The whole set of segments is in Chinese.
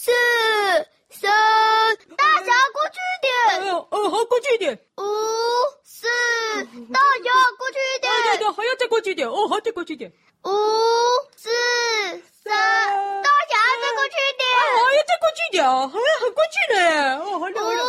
四三，大侠过去一点。哦哦，好，过去一点。五四，大侠过去一点。对对对，还要再过去一点。哦，好，再过去一点。五四三，大侠再过去一点。还要再过去一点啊，还要很过去呢。哦，好了。五四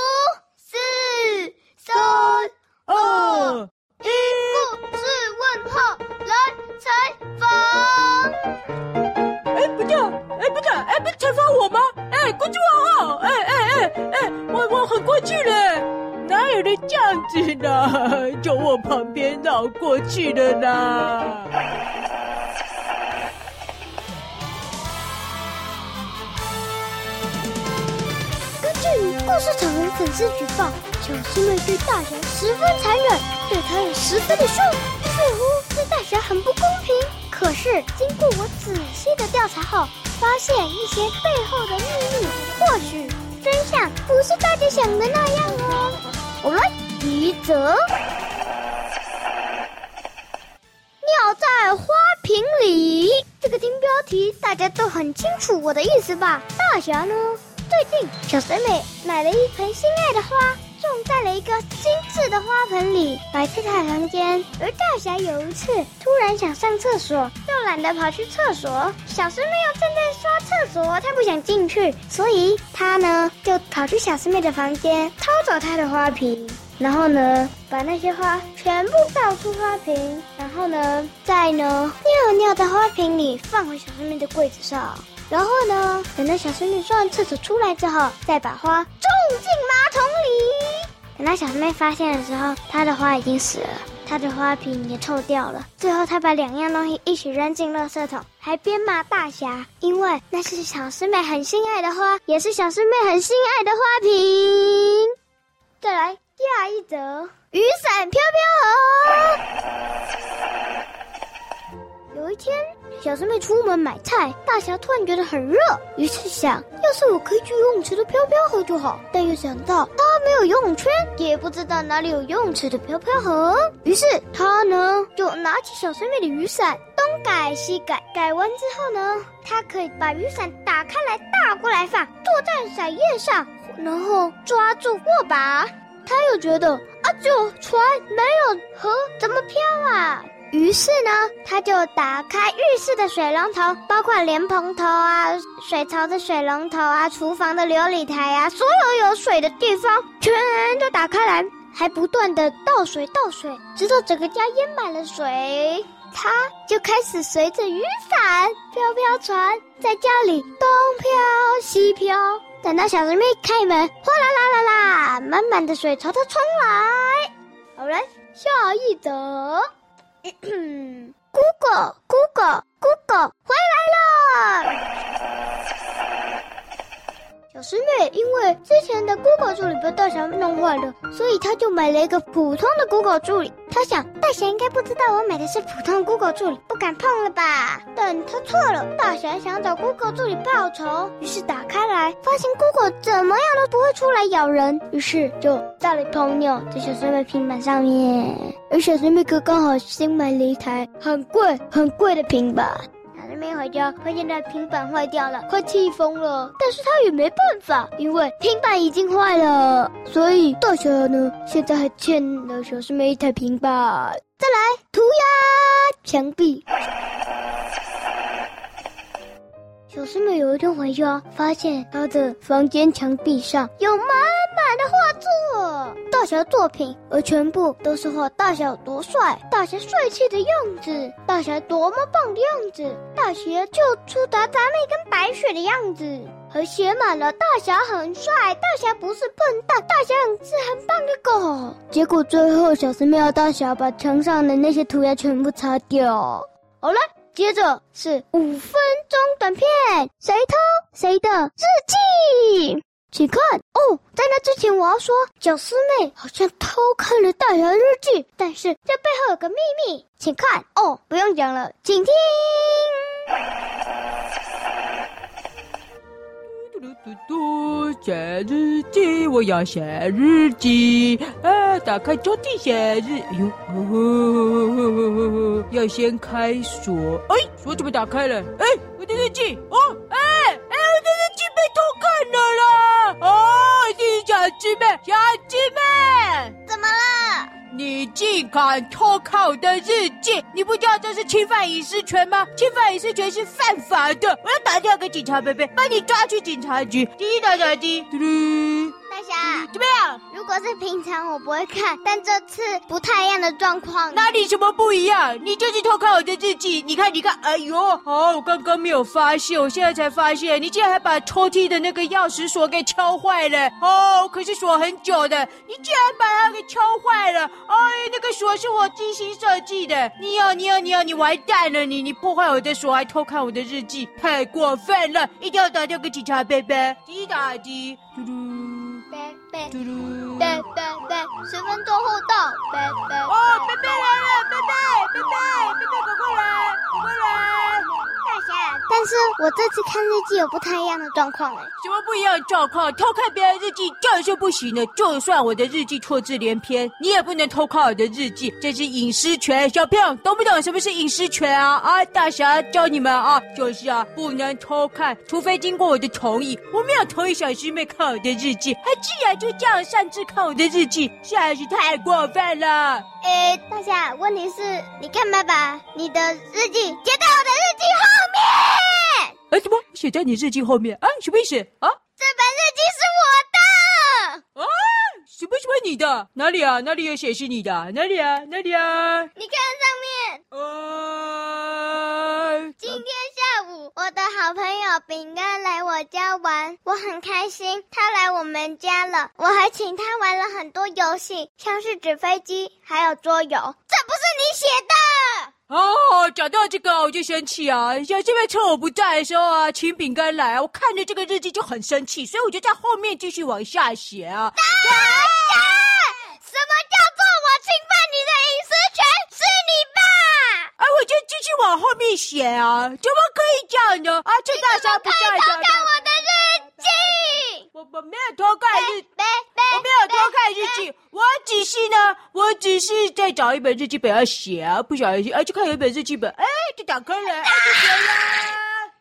去了，哪有人这样子呢？从我旁边绕过去的呢？故事草人粉丝举报，小师妹对大侠十分残忍，对他也十分的凶，似乎对大侠很不公平。可是经过我仔细的调查后，发现一些背后的秘密，或许真相不是大家想的那样哦。我们一则，尿在花瓶里，这个听标题大家都很清楚我的意思吧？大侠呢？最近，小水美买了一盆心爱的花，种在了一个精致的花盆里，摆在她的房间。而大侠有一次突然想上厕所，又懒得跑去厕所，小师妹又正在刷厕所，她不想进去，所以他呢就跑去小师妹的房间，偷走她的花瓶，然后呢把那些花全部倒出花瓶，然后呢再呢尿尿在花瓶里，放回小师妹的柜子上。然后呢，等到小师妹上完厕所出来之后，再把花种进马桶里。等到小师妹发现的时候，她的花已经死了，她的花瓶也臭掉了。最后，她把两样东西一起扔进垃圾桶，还边骂大侠，因为那是小师妹很心爱的花，也是小师妹很心爱的花瓶。再来下一则，雨伞飘飘河。有一天。小师妹出门买菜，大侠突然觉得很热，于是想，要是我可以去游泳池的飘飘河就好。但又想到他没有游泳圈，也不知道哪里有游泳池的飘飘河，于是他呢就拿起小师妹的雨伞，东改西改，改完之后呢，他可以把雨伞打开来倒过来放，坐在伞叶上，然后抓住握把。他又觉得啊，就船没有河，怎么飘啊？于是呢，他就打开浴室的水龙头，包括莲蓬头啊、水槽的水龙头啊、厨房的琉璃台啊，所有有水的地方全都打开来，还不断的倒水倒水，直到整个家淹满了水。他就开始随着雨伞飘飘船，在家里东飘西飘。等到小师妹开门，哗啦啦啦啦，满满的水朝他冲来。好嘞，下一则。Google，Google，Google，回来了。小师妹因为之前的 Google 助理被大侠弄坏了，所以她就买了一个普通的 Google 助理。她想大侠应该不知道我买的是普通 Google 助理，不敢碰了吧？但她错了，大侠想找 Google 助理报仇，于是打开来，发现 Google 怎么样都不会出来咬人，于是就倒了一泡尿在小师妹平板上面。而小师妹哥刚好新买了一台很贵很贵的平板。没回家，发现他平板坏掉了，快气疯了。但是他也没办法，因为平板已经坏了。所以大侠呢，现在还欠了小师妹一台平板。再来涂鸦墙壁。小师妹有一天回家，发现她的房间墙壁上有满的画作，大侠作品，而全部都是画大侠多帅，大侠帅气的样子，大侠多么棒的样子，大侠救出达达妹跟白雪的样子，还写满了大侠很帅，大侠不是笨蛋，大侠是很棒的狗。结果最后小师妹要大侠把墙上的那些涂鸦全部擦掉。好了。接着是五分钟短片，谁偷谁的日记？请看哦，在那之前我要说，小师妹好像偷看了大侠日记，但是这背后有个秘密，请看哦，不用讲了，请听。嘟嘟嘟嘟，写日记，我要写日记。啊，打开抽屉写日，哎呦，要先开锁。哎，锁怎么打开了？哎，我的日记，哦，哎被偷看了啦！哦，小鸡妹，小鸡妹，怎么了？你竟敢偷看我的日记！你不知道这是侵犯隐私权吗？侵犯隐私权是犯法的！我要打电话给警察贝贝，把你抓去警察局！第一小鸡，嘟。怎么样？如果是平常我不会看，但这次不太一样的状况。哪里什么不一样？你就是偷看我的日记。你看，你看，哎呦，哦，我刚刚没有发现，我现在才发现，你竟然还把抽屉的那个钥匙锁给敲坏了。哦，可是锁很久的，你竟然把它给敲坏了。哎，那个锁是我精心设计的。你要，你要，你要，你完蛋了！你你破坏我的锁，还偷看我的日记，太过分了！一定要打电话给警察，贝贝。滴答滴，嘟嘟。贝贝，贝贝贝，十分钟后到，贝贝。哦，贝贝来了，贝贝，贝贝，贝贝，快过来，快过来。但是我这次看日记有不太一样的状况哎，什么不一样的状况？偷看别人日记就是不行的，就算我的日记错字连篇，你也不能偷看我的日记，这是隐私权。小朋友懂不懂什么是隐私权啊？啊，大侠教你们啊，就是啊，不能偷看，除非经过我的同意。我没有同意小师妹看我的日记，她竟然就这样擅自看我的日记，实在是太过分了。诶，大侠，问题是你干嘛把你的日记写在我的日记后面？哎，什么写在你日记后面？啊，什么意思啊？这本日记是我的。啊，什么什么你的？哪里啊？哪里有写是你的？哪里啊？哪里啊？你看上面。呃、啊，今天下午我的好朋友饼干来我家玩，我很开心。他来我们家了，我还请他玩了很多游戏，像是纸飞机，还有桌游。这不是你写的。哦，讲到这个我就生气啊！像这边趁我不在的时候啊，请饼干来啊，我看着这个日记就很生气，所以我就在后面继续往下写啊。大侠，什么叫做我侵犯你的隐私权？是你吧？哎，我就继续往后面写啊，怎么可以这样呢？啊，趁大侠不在的。偷看我的日记。我我没有偷看日，我没有偷看日记。我只是呢，我只是在找一本日记本要写啊，不小心啊，就看有一本日记本，哎，就打开了，就写了。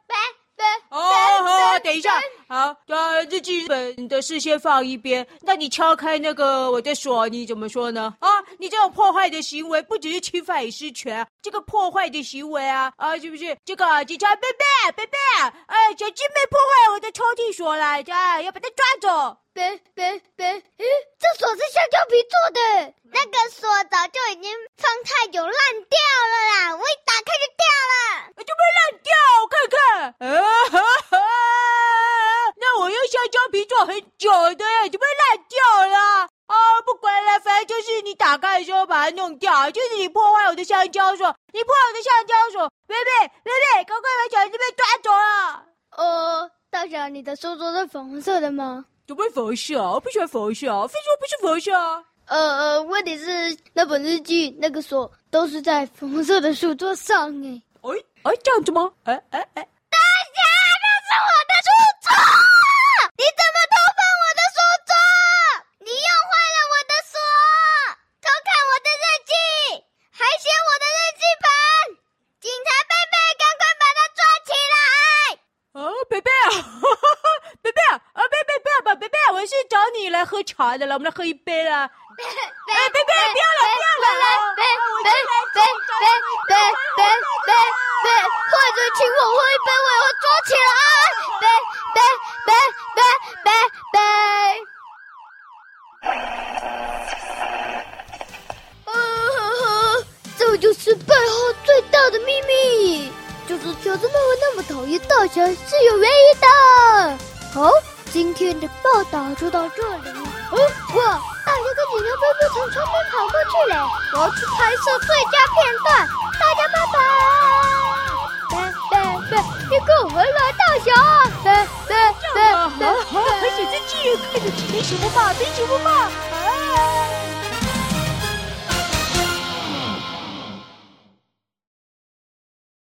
拜拜。哦，好，等一下，好，把日记本的事先放一边。那你敲开那个我的锁，你怎么说呢？啊，你这种破坏的行为不只是侵犯隐私权，这个破坏的行为啊，啊，是不是？这个警察，贝贝，贝贝，哎，小鸡妹破坏我的抽屉锁了，哎，要把它抓走。别别别！嗯，这锁是橡胶皮做的，那个锁早就已经放太久烂掉了啦！我一打开就掉了，就被烂掉？我看看，啊哈哈！那我用橡胶皮做很久的，怎么烂掉了？啊，不管了，反正就是你打开的时候就是你破坏我的橡胶锁，你破坏我的橡胶锁，贝贝贝贝，赶快把小鸡被抓走了！呃，大侠，你的书桌是粉红色的吗？怎么会粉红色啊？我不喜欢粉红色啊！非说不是粉红色啊！呃呃，问题是那本日记那个锁都是在粉红色的书桌上诶。哎哎，这样子吗？哎哎哎！我是找你来喝茶的了，我们来喝一杯 了。别别别别了，不要了，来来来来来来来来来，坏人请我喝一杯，我要抓起来。别别别别别别。啊哈，这就是背后最大的秘密，就是小猪妹妹那么讨厌大强是有原因的。好。今天的报道就到这里。哦，哇！大家跟警察贝贝从窗边跑过去嘞，我要去拍摄最佳片段。大家拜拜！拜拜拜！你跟我回来，大侠！拜拜拜！好好，而且这记忆看着比什么嘛，比什么嘛！啊！